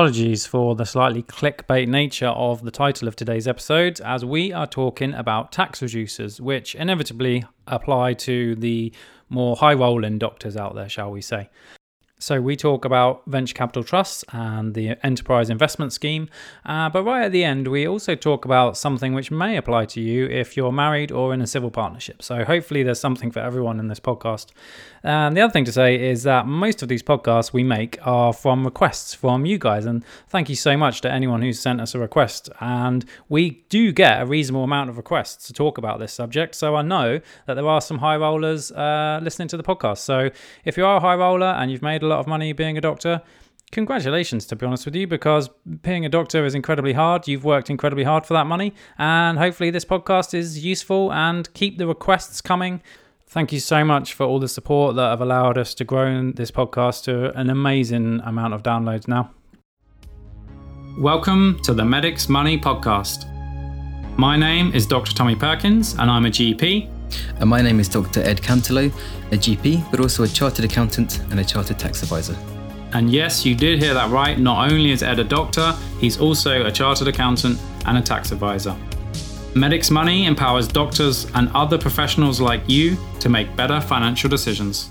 apologies for the slightly clickbait nature of the title of today's episode, as we are talking about tax reducers, which inevitably apply to the more high rolling doctors out there, shall we say. So, we talk about venture capital trusts and the enterprise investment scheme. Uh, but right at the end, we also talk about something which may apply to you if you're married or in a civil partnership. So, hopefully, there's something for everyone in this podcast. And the other thing to say is that most of these podcasts we make are from requests from you guys. And thank you so much to anyone who's sent us a request. And we do get a reasonable amount of requests to talk about this subject. So, I know that there are some high rollers uh, listening to the podcast. So, if you are a high roller and you've made a lot of money being a doctor, congratulations, to be honest with you, because being a doctor is incredibly hard. You've worked incredibly hard for that money, and hopefully, this podcast is useful and keep the requests coming. Thank you so much for all the support that have allowed us to grow this podcast to an amazing amount of downloads now. Welcome to the Medics Money Podcast. My name is Dr. Tommy Perkins, and I'm a GP. And my name is Dr. Ed Cantelo, a GP, but also a chartered accountant and a chartered tax advisor. And yes, you did hear that right. Not only is Ed a doctor, he's also a chartered accountant and a tax advisor. Medics Money empowers doctors and other professionals like you to make better financial decisions.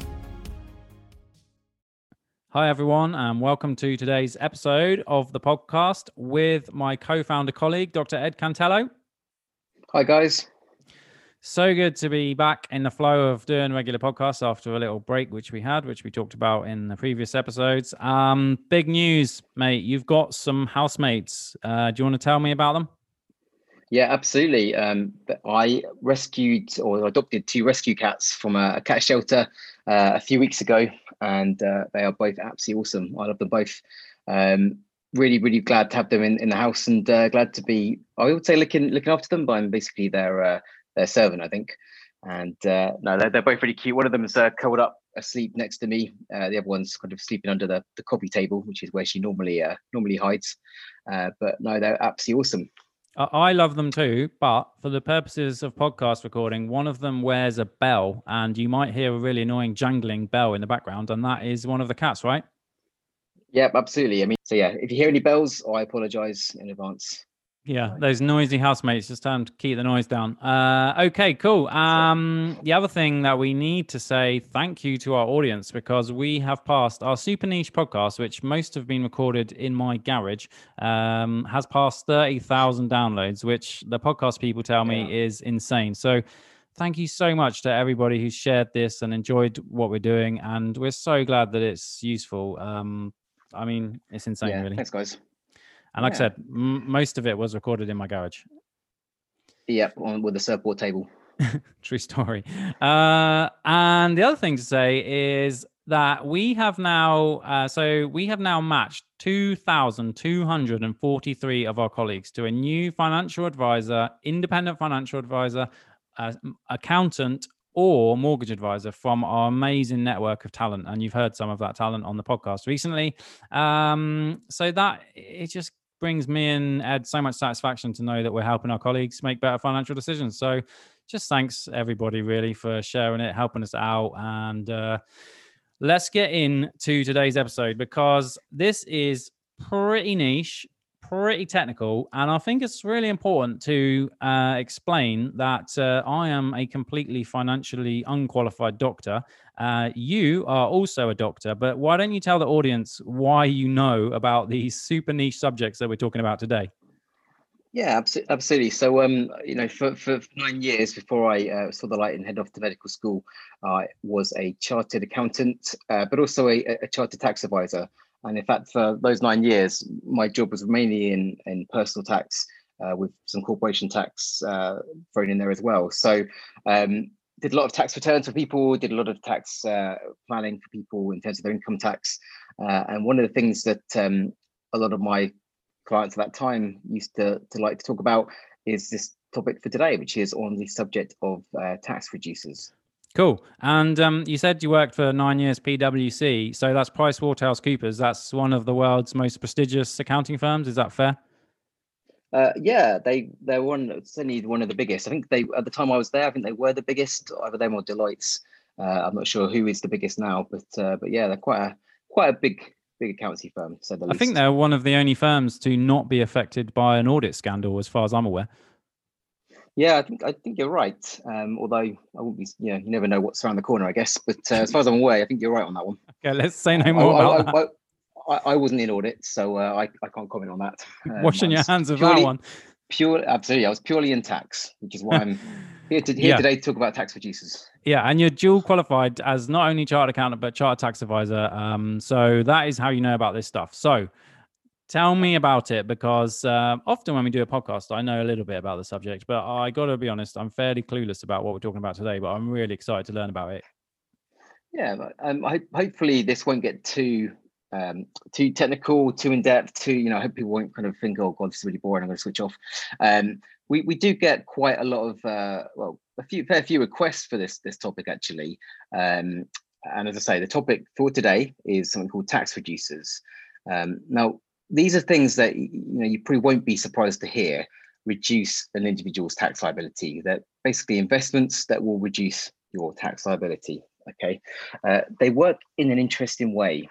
Hi, everyone, and welcome to today's episode of the podcast with my co founder colleague, Dr. Ed Cantelo. Hi, guys. So good to be back in the flow of doing regular podcasts after a little break, which we had, which we talked about in the previous episodes. Um, big news, mate. You've got some housemates. Uh, do you want to tell me about them? Yeah, absolutely. Um, I rescued or adopted two rescue cats from a, a cat shelter uh, a few weeks ago, and uh, they are both absolutely awesome. I love them both. Um, really, really glad to have them in, in the house, and uh, glad to be. I would say looking looking after them, but I'm basically their uh, their servant, I think. And uh, no, they're, they're both really cute. One of them is uh, curled up asleep next to me. Uh, the other one's kind of sleeping under the, the coffee table, which is where she normally uh, normally hides. Uh, but no, they're absolutely awesome. I love them too, but for the purposes of podcast recording, one of them wears a bell, and you might hear a really annoying jangling bell in the background, and that is one of the cats, right? Yep, absolutely. I mean, so yeah, if you hear any bells, I apologize in advance. Yeah, those noisy housemates. Just time to keep the noise down. Uh, okay, cool. Um, the other thing that we need to say thank you to our audience because we have passed our super niche podcast, which most have been recorded in my garage, um, has passed thirty thousand downloads, which the podcast people tell me yeah. is insane. So. Thank you so much to everybody who shared this and enjoyed what we're doing, and we're so glad that it's useful. Um, I mean, it's insane, yeah, really. Thanks, guys. And like yeah. I said, m- most of it was recorded in my garage. Yep, on with the surfboard table. True story. Uh, and the other thing to say is that we have now, uh, so we have now matched 2,243 of our colleagues to a new financial advisor, independent financial advisor, uh, accountant, or mortgage advisor from our amazing network of talent. And you've heard some of that talent on the podcast recently. Um, so that it just brings me and Ed so much satisfaction to know that we're helping our colleagues make better financial decisions. So just thanks everybody really for sharing it, helping us out. And uh, let's get into today's episode because this is pretty niche, pretty technical. And I think it's really important to uh, explain that uh, I am a completely financially unqualified doctor. Uh, you are also a doctor, but why don't you tell the audience why you know about these super niche subjects that we're talking about today? Yeah, absolutely. So, um, you know, for, for nine years before I uh, saw the light and head off to medical school, I was a chartered accountant, uh, but also a, a chartered tax advisor. And in fact, for those nine years, my job was mainly in, in personal tax uh, with some corporation tax uh, thrown in there as well. So um, did a lot of tax returns for people, did a lot of tax uh, planning for people in terms of their income tax. Uh, and one of the things that um, a lot of my clients at that time used to, to like to talk about is this topic for today, which is on the subject of uh, tax reducers. Cool. And um, you said you worked for nine years PwC. So that's PricewaterhouseCoopers. That's one of the world's most prestigious accounting firms. Is that fair? Uh, yeah, they they're one certainly one of the biggest. I think they at the time I was there, I think they were the biggest. Either them or Deloitte's. Uh, I'm not sure who is the biggest now, but uh, but yeah, they're quite a quite a big big accountancy firm. So I think they're one of the only firms to not be affected by an audit scandal, as far as I'm aware. Yeah, I think I think you're right. Um, although I won't be, you know, you never know what's around the corner, I guess. But uh, as far as I'm aware, I think you're right on that one. Okay, let's say no more I, about I, that. I, I, wasn't in audit, so uh, I, I can't comment on that. Um, Washing your hands of that one. Pure, absolutely. I was purely in tax, which is why I'm here, to, here yeah. today to talk about tax reducers. Yeah, and you're dual qualified as not only chartered accountant but chartered tax advisor. Um, so that is how you know about this stuff. So Tell me about it because uh, often when we do a podcast, I know a little bit about the subject, but I got to be honest, I'm fairly clueless about what we're talking about today. But I'm really excited to learn about it. Yeah, um, I, hopefully this won't get too um, too technical, too in depth. Too, you know, I hope people won't kind of think, "Oh God, this is really boring. I'm going to switch off." Um, we we do get quite a lot of uh, well, a few fair few requests for this this topic actually. Um, and as I say, the topic for today is something called tax reducers. Um, now, these are things that you know you probably won't be surprised to hear reduce an individual's tax liability. They're basically investments that will reduce your tax liability. Okay, uh, they work in an interesting way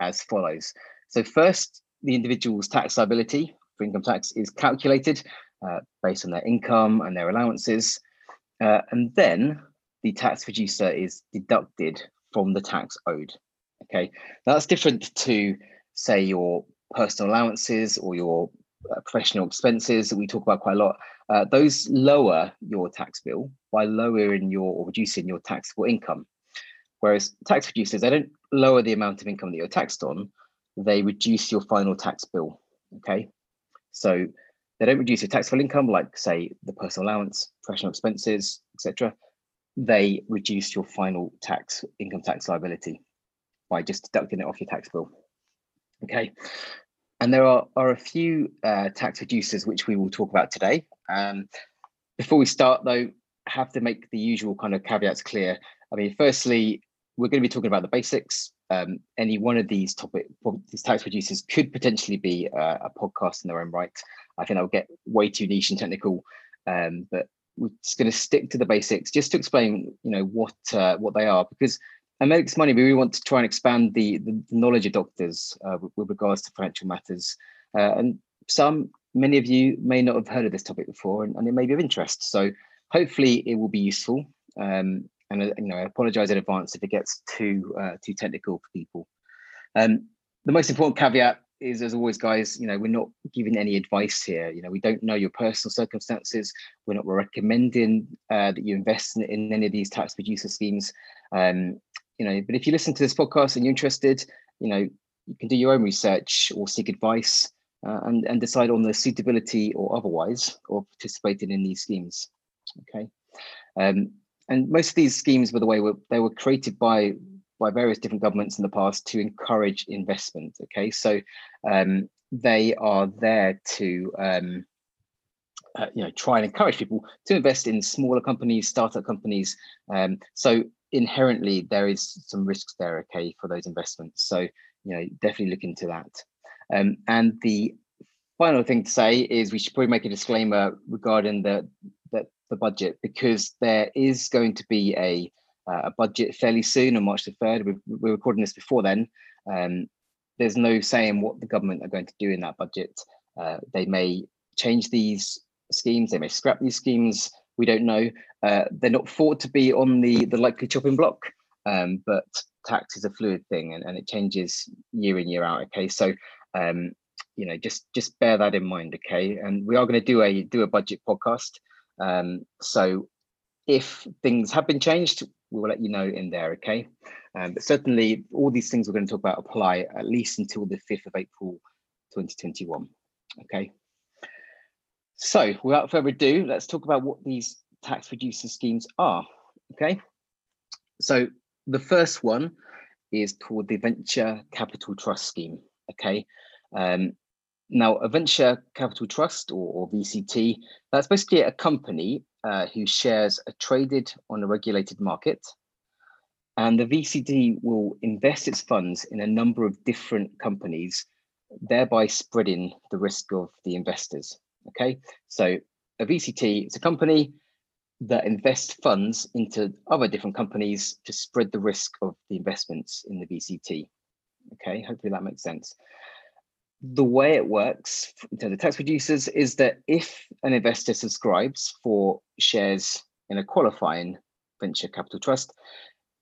as follows. So first, the individual's tax liability for income tax is calculated uh, based on their income and their allowances, uh, and then the tax reducer is deducted from the tax owed. Okay, now that's different to say your personal allowances or your uh, professional expenses that we talk about quite a lot, uh, those lower your tax bill by lowering your or reducing your taxable income. Whereas tax reducers, they don't lower the amount of income that you're taxed on, they reduce your final tax bill. Okay. So they don't reduce your taxable income, like say the personal allowance, professional expenses, etc. They reduce your final tax income tax liability by just deducting it off your tax bill. Okay. And there are, are a few uh, tax reducers which we will talk about today. Um, before we start, though, have to make the usual kind of caveats clear. I mean, firstly, we're going to be talking about the basics. Um, any one of these topic these tax reducers could potentially be uh, a podcast in their own right. I think I'll get way too niche and technical, um, but we're just going to stick to the basics just to explain, you know, what uh, what they are because at Medics Money, we really want to try and expand the, the knowledge of doctors uh, with, with, regards to financial matters. Uh, and some, many of you may not have heard of this topic before, and, and it may be of interest. So hopefully it will be useful. Um, and uh, you know, I apologize in advance if it gets too uh, too technical for people. Um, the most important caveat is, as always, guys, you know, we're not giving any advice here. You know, we don't know your personal circumstances. We're not recommending uh, that you invest in, in, any of these tax reducer schemes. Um, you know, but if you listen to this podcast and you're interested, you know, you can do your own research or seek advice uh, and, and decide on the suitability or otherwise or participating in these schemes. Okay. Um, and most of these schemes, by the way, were they were created by by various different governments in the past to encourage investment. Okay, so um, they are there to um, uh, you know try and encourage people to invest in smaller companies, startup companies. Um, so inherently there is some risks there, okay, for those investments. So, you know, definitely look into that. Um, and the final thing to say is we should probably make a disclaimer regarding the, the, the budget because there is going to be a, uh, a budget fairly soon on March the 3rd. We're, we're recording this before then. Um, there's no saying what the government are going to do in that budget. Uh, they may change these schemes, they may scrap these schemes, we don't know. Uh, they're not thought to be on the the likely chopping block, um, but tax is a fluid thing and, and it changes year in year out. Okay, so um, you know just just bear that in mind. Okay, and we are going to do a do a budget podcast. Um, so if things have been changed, we will let you know in there. Okay, um, but certainly all these things we're going to talk about apply at least until the fifth of April, 2021. Okay. So without further ado, let's talk about what these tax reducer schemes are. Okay. So the first one is called the Venture Capital Trust Scheme. Okay. Um, now, a venture capital trust or, or VCT, that's basically a company uh, whose shares are traded on a regulated market. And the VCT will invest its funds in a number of different companies, thereby spreading the risk of the investors. Okay, so a VCT is a company that invests funds into other different companies to spread the risk of the investments in the VCT. Okay, hopefully that makes sense. The way it works in terms of tax reducers is that if an investor subscribes for shares in a qualifying venture capital trust,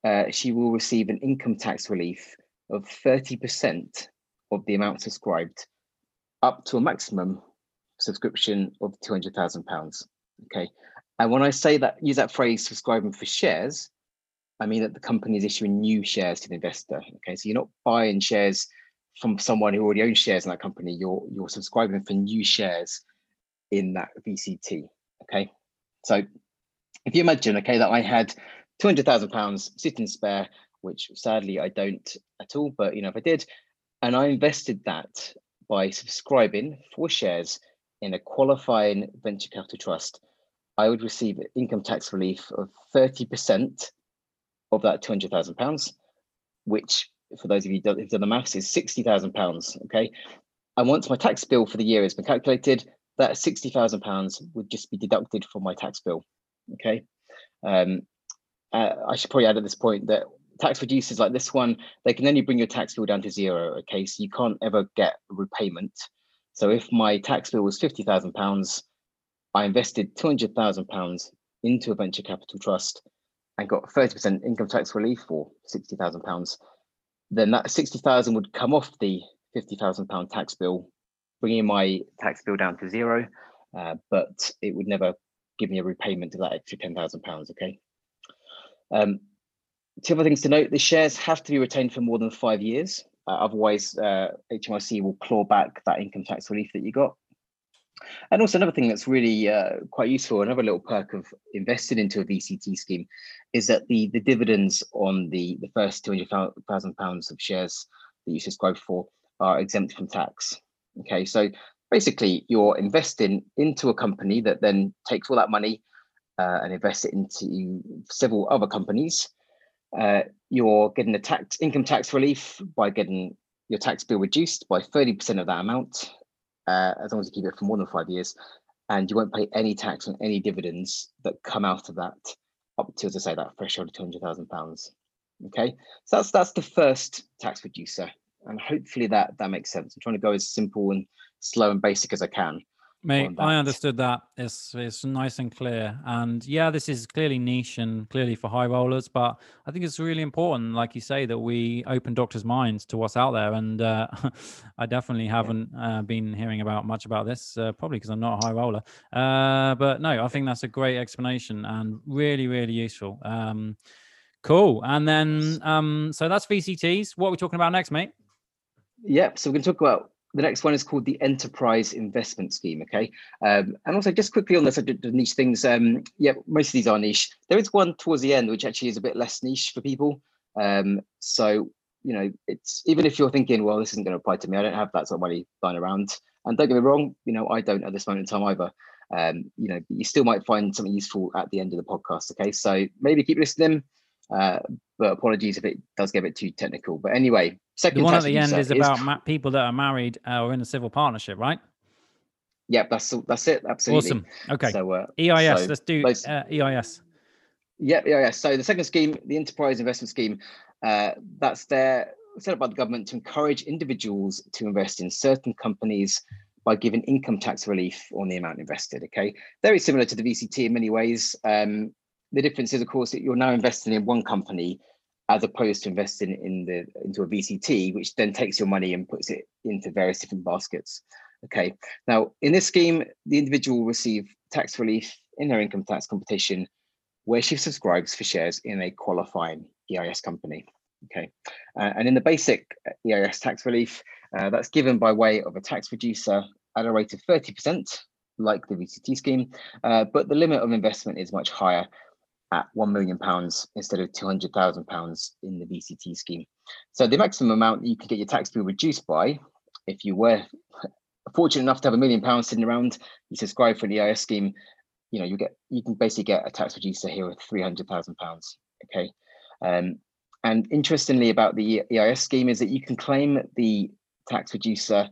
uh, she will receive an income tax relief of 30% of the amount subscribed up to a maximum subscription of £200,000. Okay. And when I say that, use that phrase subscribing for shares, I mean that the company is issuing new shares to the investor. Okay. So you're not buying shares from someone who already owns shares in that company. You're you're subscribing for new shares in that VCT. Okay. So if you imagine, okay, that I had two hundred thousand pounds sitting spare, which sadly I don't at all, but you know, if I did, and I invested that by subscribing for shares in a qualifying venture capital trust, I would receive income tax relief of 30% of that £200,000, which, for those of you who've done the maths, is £60,000. Okay. And once my tax bill for the year has been calculated, that £60,000 would just be deducted from my tax bill. Okay. Um, uh, I should probably add at this point that tax reducers like this one, they can only bring your tax bill down to zero. Okay. So you can't ever get repayment. So if my tax bill was £50,000, I invested £200,000 into a venture capital trust and got 30% income tax relief for £60,000, then that 60,000 would come off the £50,000 tax bill, bringing my tax bill down to zero, uh, but it would never give me a repayment of that extra £10,000, okay? Um, two other things to note, the shares have to be retained for more than five years. Uh, otherwise, uh, HMRC will claw back that income tax relief that you got. And also another thing that's really uh, quite useful, another little perk of investing into a VCT scheme is that the, the dividends on the, the first £200,000 of shares that you subscribe for are exempt from tax. Okay, so basically you're investing into a company that then takes all that money uh, and invests it into several other companies. Uh, you're getting a tax income tax relief by getting your tax bill reduced by 30% of that amount uh, as long as you keep it for more than five years, and you won't pay any tax on any dividends that come out of that up to, as I say, that threshold of two hundred thousand pounds. Okay, so that's that's the first tax reducer, and hopefully that that makes sense. I'm trying to go as simple and slow and basic as I can. Mate, I understood that. It's it's nice and clear. And yeah, this is clearly niche and clearly for high rollers, but I think it's really important, like you say, that we open doctors' minds to what's out there. And uh, I definitely haven't uh, been hearing about much about this, uh, probably because I'm not a high roller. Uh, but no, I think that's a great explanation and really, really useful. Um, cool. And then, um, so that's VCTs. What are we talking about next, mate? Yep. So we're going to talk about the next one is called the Enterprise Investment Scheme. Okay, um, and also just quickly on the subject of niche things. Um, yeah, most of these are niche. There is one towards the end which actually is a bit less niche for people. Um, so you know, it's even if you're thinking, well, this isn't going to apply to me. I don't have that sort of money lying around. And don't get me wrong, you know, I don't at this moment in time either. Um, you know, you still might find something useful at the end of the podcast. Okay, so maybe keep listening. Uh, but apologies if it does get a bit too technical. But anyway, second the one at the end is, is about ma- people that are married uh, or in a civil partnership, right? Yeah, that's that's it. Absolutely. Awesome. Okay. So uh, EIS. So let's do those, uh, EIS. Yep, yeah, EIS. So the second scheme, the Enterprise Investment Scheme, uh, that's there set up by the government to encourage individuals to invest in certain companies by giving income tax relief on the amount invested. Okay, very similar to the VCT in many ways. Um, the difference is, of course, that you're now investing in one company as opposed to investing in the into a VCT, which then takes your money and puts it into various different baskets. Okay. Now, in this scheme, the individual will receive tax relief in their income tax competition where she subscribes for shares in a qualifying EIS company. Okay. Uh, and in the basic EIS tax relief, uh, that's given by way of a tax reducer at a rate of 30%, like the VCT scheme, uh, but the limit of investment is much higher at one million pounds instead of two hundred thousand pounds in the VCT scheme. So the maximum amount you can get your tax bill reduced by, if you were fortunate enough to have a million pounds sitting around, you subscribe for the EIS scheme, you know you get you can basically get a tax reducer here of three hundred thousand pounds. Okay, um, and interestingly about the EIS scheme is that you can claim the tax reducer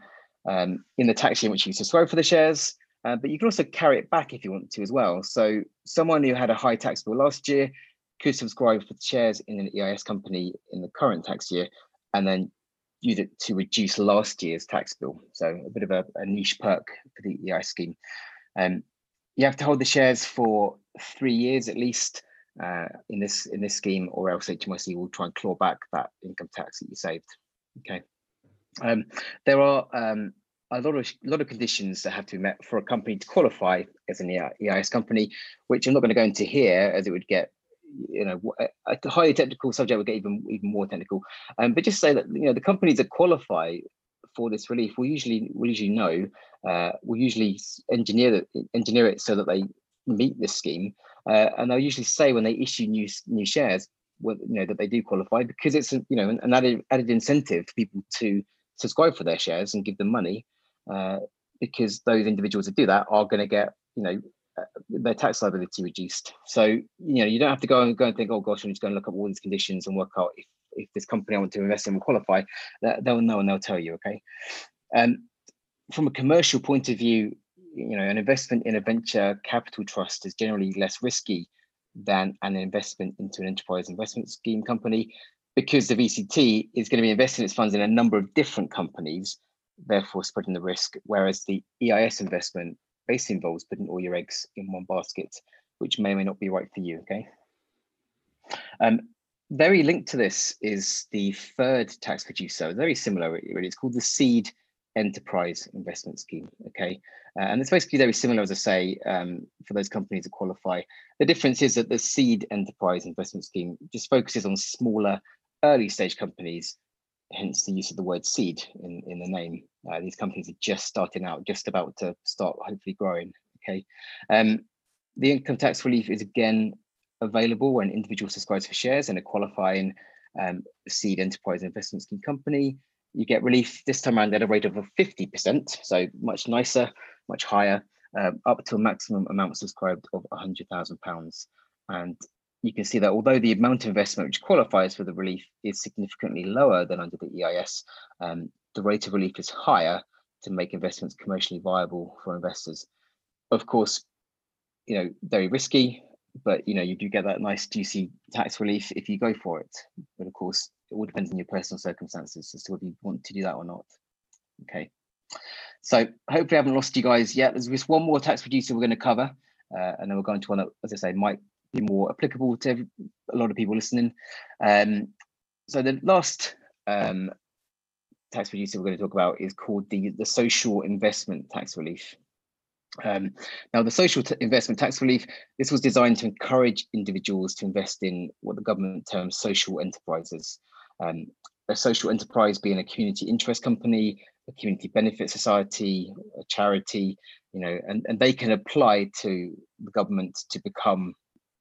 um, in the tax year in which you subscribe for the shares uh, but you can also carry it back if you want to as well. So someone who had a high tax bill last year could subscribe for shares in an EIS company in the current tax year, and then use it to reduce last year's tax bill. So a bit of a, a niche perk for the EIS scheme. Um, you have to hold the shares for three years at least uh, in this in this scheme, or else HMRC will try and claw back that income tax that you saved. Okay. Um, there are um, a lot of a lot of conditions that have to be met for a company to qualify as an EIS company, which I'm not going to go into here, as it would get you know a highly technical subject would get even even more technical. Um, but just say that you know the companies that qualify for this relief will usually will usually know uh, will usually engineer it, engineer it so that they meet this scheme, uh, and they'll usually say when they issue new new shares, you know that they do qualify because it's you know an added added incentive for people to subscribe for their shares and give them money, uh, because those individuals that do that are going to get you know uh, their tax liability reduced. So you know you don't have to go and go and think, oh gosh, I'm just going to look up all these conditions and work out if if this company I want to invest in will qualify. They'll know and they'll tell you. Okay. Um, from a commercial point of view, you know, an investment in a venture capital trust is generally less risky than an investment into an enterprise investment scheme company because the VCT is going to be investing its funds in a number of different companies, therefore spreading the risk. Whereas the EIS investment basically involves putting all your eggs in one basket, which may or may not be right for you. Okay. Um, very linked to this is the third tax reducer, very similar really. It's called the Seed Enterprise Investment Scheme. Okay, uh, and it's basically very similar, as I say, um, for those companies that qualify. The difference is that the Seed Enterprise Investment Scheme just focuses on smaller, early stage companies, hence the use of the word seed in, in the name. Uh, these companies are just starting out, just about to start hopefully growing. Okay, um, the income tax relief is again available when individual subscribes for shares in a qualifying um, seed enterprise investment scheme company. You get relief this time around at a rate of 50%, so much nicer, much higher, um, up to a maximum amount subscribed of £100,000. And you can see that although the amount of investment which qualifies for the relief is significantly lower than under the EIS, um, the rate of relief is higher to make investments commercially viable for investors. Of course, you know, very risky, but you know you do get that nice juicy tax relief if you go for it. But of course it all depends on your personal circumstances as to whether you want to do that or not. Okay. So hopefully i haven't lost you guys yet. There's just one more tax reducer we're going to cover uh, and then we're going to one that as i say might be more applicable to a lot of people listening. Um, so the last um, tax reducer we're going to talk about is called the the social investment tax relief um, now, the social investment tax relief, this was designed to encourage individuals to invest in what the government terms social enterprises. Um, a social enterprise being a community interest company, a community benefit society, a charity, you know, and, and they can apply to the government to become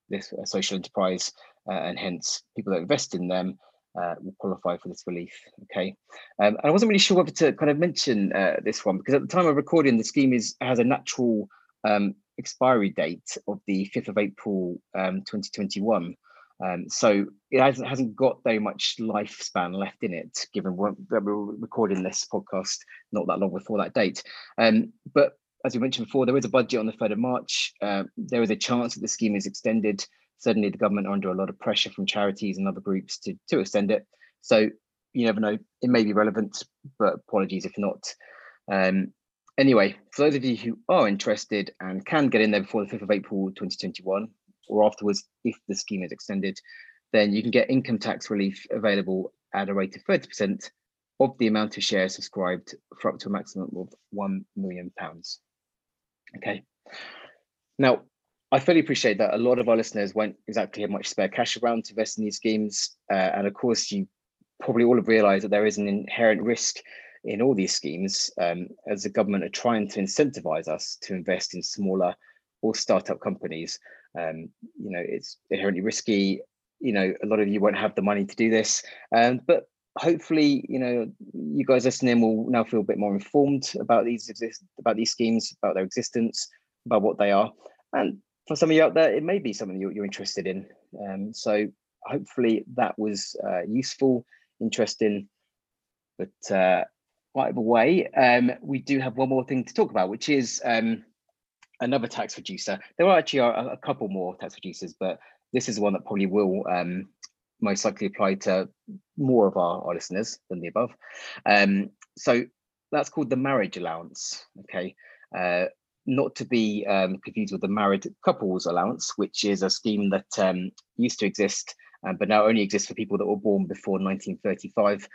this social enterprise, uh, and hence people that invest in them uh, will qualify for this relief. Okay, um, and I wasn't really sure whether to kind of mention uh, this one because at the time of recording, the scheme is has a natural um, expiry date of the 5th of April um, 2021. Um, so it hasn't, hasn't got very much lifespan left in it, given we're, we're recording this podcast not that long before that date. Um, but as we mentioned before, there is a budget on the 3rd of March. Uh, there is a chance that the scheme is extended certainly the government are under a lot of pressure from charities and other groups to to extend it. So you never know, it may be relevant, but apologies if not. Um, anyway, for those of you who are interested and can get in there before the 5th of April 2021 or afterwards, if the scheme is extended, then you can get income tax relief available at a rate of 30% of the amount of shares subscribed for up to a maximum of £1 million. Okay. Now, I fully appreciate that a lot of our listeners won't exactly have much spare cash around to invest in these schemes. Uh, and of course, you probably all have realized that there is an inherent risk in all these schemes um, as the government are trying to incentivize us to invest in smaller or startup companies. Um, you know, it's inherently risky. You know, a lot of you won't have the money to do this. Um, but hopefully, you know, you guys listening will now feel a bit more informed about these about these schemes, about their existence, about what they are. And for some of you out there, it may be something you're, you're interested in. Um, so hopefully that was uh, useful, interesting. But uh, right way, um, we do have one more thing to talk about, which is um, another tax reducer. There are actually a, a, couple more tax reducers, but this is one that probably will um, most likely apply to more of our, our listeners than the above. Um, so that's called the marriage allowance. Okay. Uh, not to be um, confused with the married couples allowance, which is a scheme that um, used to exist, uh, but now only exists for people that were born before 1935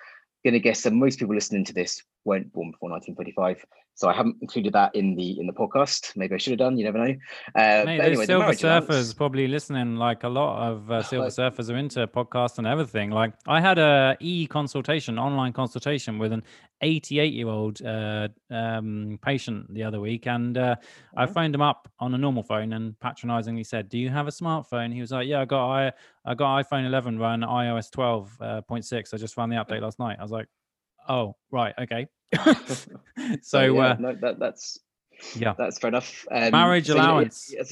going to guess that most people listening to this weren't born before 1935 so i haven't included that in the in the podcast. Maybe i should have done you never know. Uh, Mate, anyway, silver surfers probably listening like a lot of uh, silver surfers are into podcasts and everything. Like i had a e consultation online consultation with an 88 year old uh, um, patient the other week and uh, mm-hmm. i phoned him up on a normal phone and patronizingly said do you have a smartphone? He was like yeah i got i, I got iphone 11 run ios 12.6 uh, i just found the update last night. I was like oh right okay. So, yeah, uh, no, that, that's yeah. that's fair enough. Um, marriage so, allowance. yeah,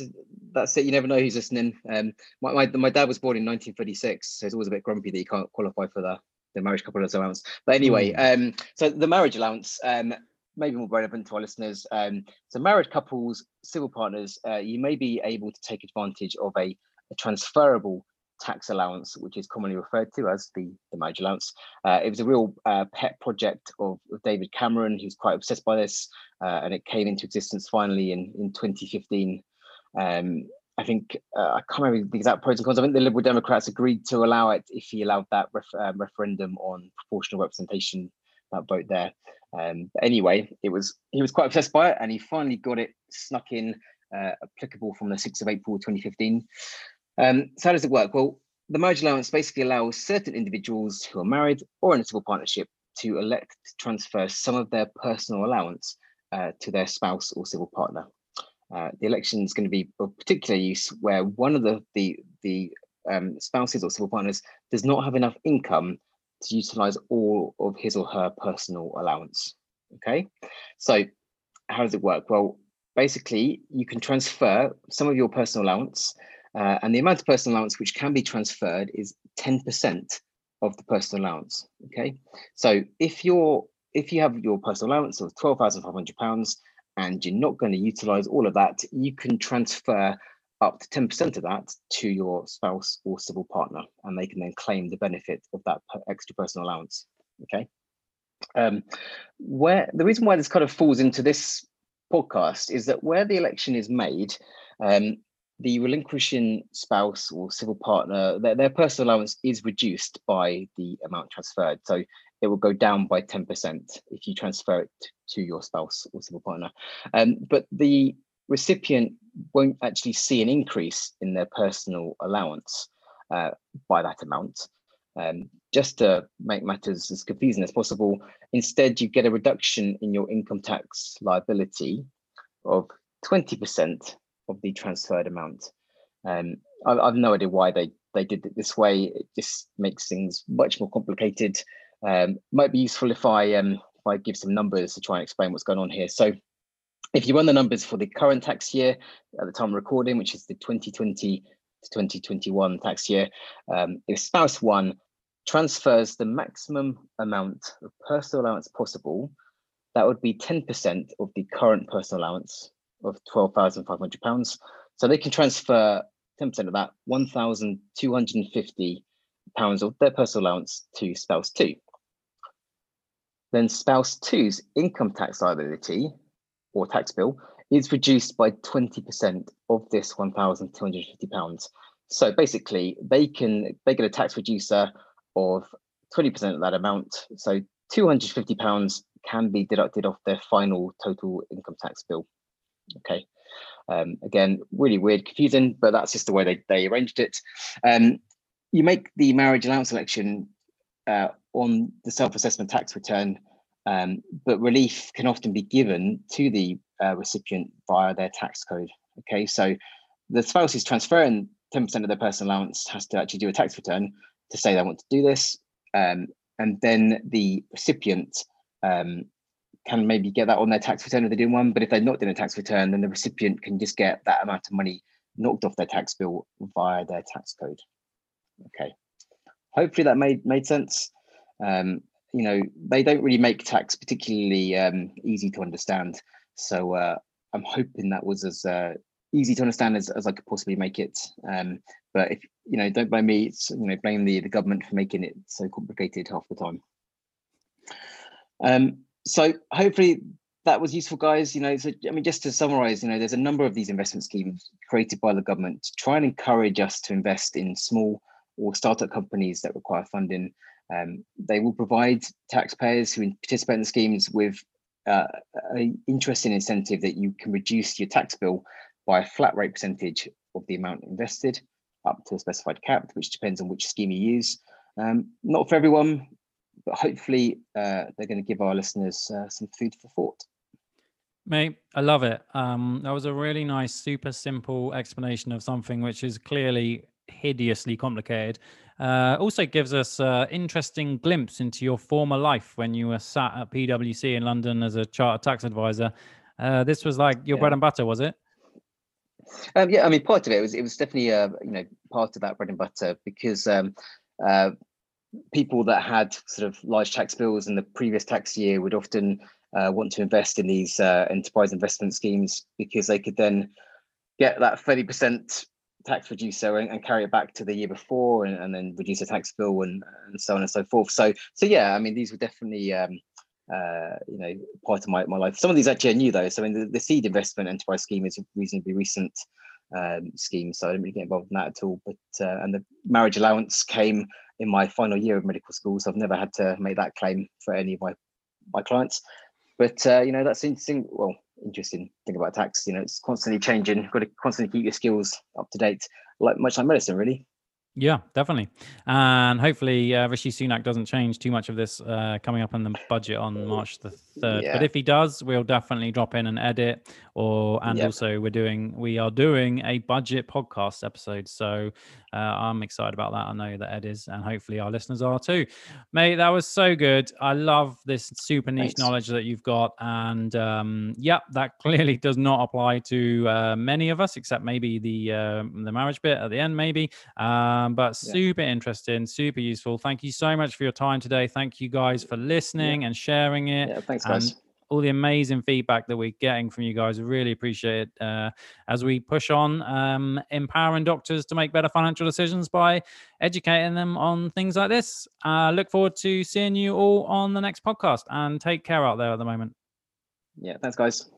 that's it you never know who's listening. Um my, my, my dad was born in 1936 so it's always a bit grumpy that he can't qualify for the the marriage couple allowance. But anyway mm. um so the marriage allowance um maybe more relevant to our listeners. Um so married couples civil partners uh, you may be able to take advantage of a, a transferable tax allowance, which is commonly referred to as the, the marriage allowance. Uh, it was a real uh, pet project of, of, David Cameron. Was quite obsessed by this, uh, and it came into existence finally in, in 2015. Um, I think uh, I can't remember the exact pros and cons. I think the Liberal Democrats agreed to allow it if he allowed that ref, um, referendum on proportional representation, that vote there. Um, but anyway, it was he was quite obsessed by it, and he finally got it snuck in, uh, applicable from the 6th of April 2015. Um, so how does it work? Well, the marriage allowance basically allows certain individuals who are married or in a civil partnership to elect to transfer some of their personal allowance uh, to their spouse or civil partner. Uh, the election is going to be of particular use where one of the the, the um, spouses or civil partners does not have enough income to utilize all of his or her personal allowance. Okay, so how does it work? Well, basically, you can transfer some of your personal allowance uh, and the amount of personal allowance which can be transferred is 10% of the personal allowance. Okay. So if you're if you have your personal allowance of £12,500 and you're not going to utilize all of that, you can transfer up to 10% of that to your spouse or civil partner, and they can then claim the benefit of that extra personal allowance. Okay. Um, where the reason why this kind of falls into this podcast is that where the election is made, um, the relinquishing spouse or civil partner, their, their personal allowance is reduced by the amount transferred. So it will go down by 10% if you transfer it to your spouse or civil partner. Um, but the recipient won't actually see an increase in their personal allowance uh, by that amount. Um, just to make matters as confusing as possible, instead you get a reduction in your income tax liability of 20% of the transferred amount. Um, I, I've no idea why they they did it this way. It just makes things much more complicated. Um, might be useful if I um, if I give some numbers to try and explain what's going on here. So if you run the numbers for the current tax year at the time of recording, which is the 2020 to 2021 tax year, um, if spouse one transfers the maximum amount of personal allowance possible, that would be 10% of the current personal allowance of £12,500. So they can transfer 10% of that, £1,250 of their personal allowance to spouse two. Then spouse two's income tax liability or tax bill is reduced by 20% of this £1,250. So basically they can they get a tax reducer of 20% of that amount. So £250 can be deducted off their final total income tax bill. Okay. Um, again, really weird, confusing, but that's just the way they, they arranged it. Um, you make the marriage allowance election uh, on the self-assessment tax return, um, but relief can often be given to the uh, recipient via their tax code. Okay, so the spouse is transferring 10% of their personal allowance has to actually do a tax return to say they want to do this. Um, and then the recipient um, can maybe get that on their tax return if they're doing one. But if they're not doing a tax return, then the recipient can just get that amount of money knocked off their tax bill via their tax code. Okay. Hopefully that made made sense. Um, you know, they don't really make tax particularly um, easy to understand. So uh, I'm hoping that was as uh, easy to understand as, as I could possibly make it. Um, But if you know, don't blame me. It's you know, blame the the government for making it so complicated half the time. Um, so hopefully that was useful, guys. You know, so, I mean, just to summarize, you know, there's a number of these investment schemes created by the government to try and encourage us to invest in small or startup companies that require funding. Um, they will provide taxpayers who participate in the schemes with uh, an interesting incentive that you can reduce your tax bill by a flat rate percentage of the amount invested up to a specified cap, which depends on which scheme you use. Um, not for everyone, but hopefully uh, they're going to give our listeners uh, some food for thought. Mate, I love it. Um, that was a really nice, super simple explanation of something which is clearly hideously complicated. Uh, also gives us an interesting glimpse into your former life when you were sat at PwC in London as a chartered tax advisor. Uh, this was like your yeah. bread and butter, was it? Um, yeah, I mean, part of it was it was definitely uh, you know part of that bread and butter because um, uh, people that had sort of large tax bills in the previous tax year would often uh, want to invest in these uh, enterprise investment schemes because they could then get that 30% tax reducer and, and, carry it back to the year before and, and then reduce the tax bill and, and, so on and so forth. So, so yeah, I mean, these were definitely, um, uh, you know, part of my, my life. Some of these actually I knew though. So I mean, the, the seed investment enterprise scheme is a reasonably recent um, scheme. So I didn't really get involved in that at all. But, uh, and the marriage allowance came in my final year of medical school. So I've never had to make that claim for any of my, my clients. But, uh, you know, that's interesting. Well, interesting thing about tax. You know, it's constantly changing. You've got to constantly keep your skills up to date, like much like medicine, really. Yeah, definitely. And hopefully, uh, Rishi Sunak doesn't change too much of this uh, coming up in the budget on March the 3rd. Yeah. But if he does, we'll definitely drop in and edit. Or, and yep. also, we're doing, we are doing a budget podcast episode. So uh, I'm excited about that. I know that Ed is, and hopefully our listeners are too. Mate, that was so good. I love this super niche Thanks. knowledge that you've got. And um, yeah, that clearly does not apply to uh, many of us, except maybe the uh, the marriage bit at the end, maybe. Um, but yeah. super interesting, super useful. Thank you so much for your time today. Thank you guys for listening yeah. and sharing it. Yeah, thanks, guys. And all the amazing feedback that we're getting from you guys. Really appreciate it uh, as we push on um, empowering doctors to make better financial decisions by educating them on things like this. Uh, look forward to seeing you all on the next podcast and take care out there at the moment. Yeah, thanks, guys.